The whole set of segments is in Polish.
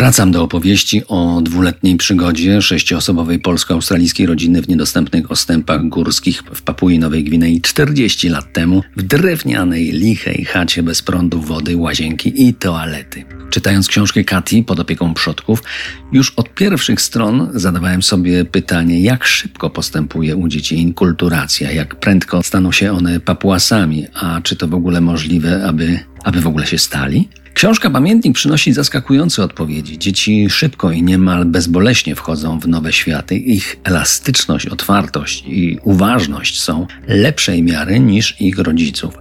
Wracam do opowieści o dwuletniej przygodzie sześcioosobowej polsko-australijskiej rodziny w niedostępnych ostępach górskich w Papui Nowej Gwinei 40 lat temu w drewnianej, lichej chacie bez prądu, wody, łazienki i toalety. Czytając książkę Kati pod opieką przodków, już od pierwszych stron zadawałem sobie pytanie, jak szybko postępuje u dzieci inkulturacja, jak prędko staną się one papuasami, a czy to w ogóle możliwe, aby, aby w ogóle się stali? Książka Pamiętnik przynosi zaskakujące odpowiedzi. Dzieci szybko i niemal bezboleśnie wchodzą w nowe światy. Ich elastyczność, otwartość i uważność są lepszej miary niż ich rodziców.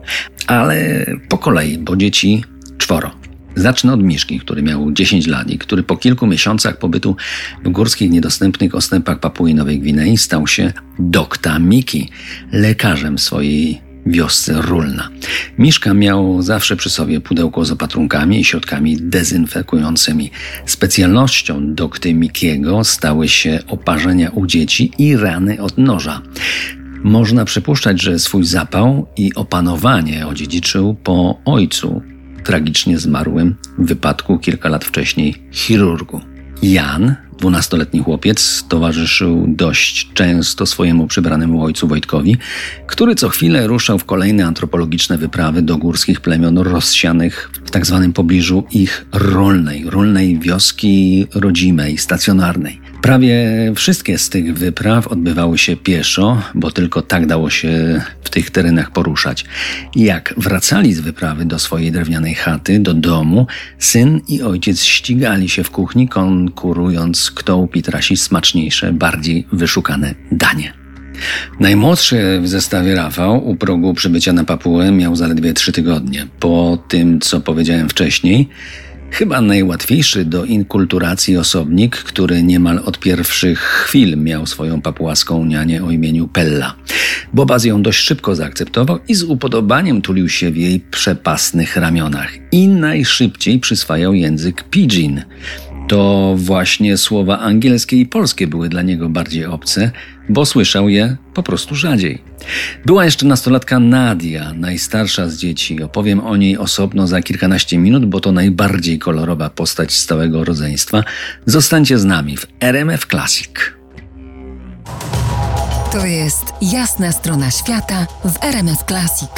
Ale po kolei, bo dzieci czworo. Zacznę od Miszki, który miał 10 lat i który po kilku miesiącach pobytu w górskich, niedostępnych ostępach Papui Nowej Gwinei stał się dokta Miki, lekarzem swojej wiosce Rulna. Miszka miał zawsze przy sobie pudełko z opatrunkami i środkami dezynfekującymi. Specjalnością dokty Mikiego stały się oparzenia u dzieci i rany od noża. Można przypuszczać, że swój zapał i opanowanie odziedziczył po ojcu, tragicznie zmarłym w wypadku kilka lat wcześniej chirurgu. Jan, dwunastoletni chłopiec, towarzyszył dość często swojemu przybranemu ojcu Wojtkowi, który co chwilę ruszał w kolejne antropologiczne wyprawy do górskich plemion rozsianych w tak zwanym pobliżu ich rolnej, rolnej wioski rodzimej, stacjonarnej. Prawie wszystkie z tych wypraw odbywały się pieszo, bo tylko tak dało się w tych terenach poruszać. Jak wracali z wyprawy do swojej drewnianej chaty, do domu, syn i ojciec ścigali się w kuchni, konkurując, kto upitrasi smaczniejsze, bardziej wyszukane danie. Najmłodszy w zestawie Rafał u progu przybycia na Papułę miał zaledwie trzy tygodnie. Po tym, co powiedziałem wcześniej, Chyba najłatwiejszy do inkulturacji osobnik, który niemal od pierwszych chwil miał swoją papułaską nianię o imieniu Pella. Bobaz ją dość szybko zaakceptował i z upodobaniem tulił się w jej przepasnych ramionach. I najszybciej przyswajał język pidgin. To właśnie słowa angielskie i polskie były dla niego bardziej obce, bo słyszał je po prostu rzadziej. Była jeszcze nastolatka Nadia, najstarsza z dzieci. Opowiem o niej osobno za kilkanaście minut, bo to najbardziej kolorowa postać stałego rodzeństwa. Zostańcie z nami w RMF Classic. To jest jasna strona świata w RMF Classic.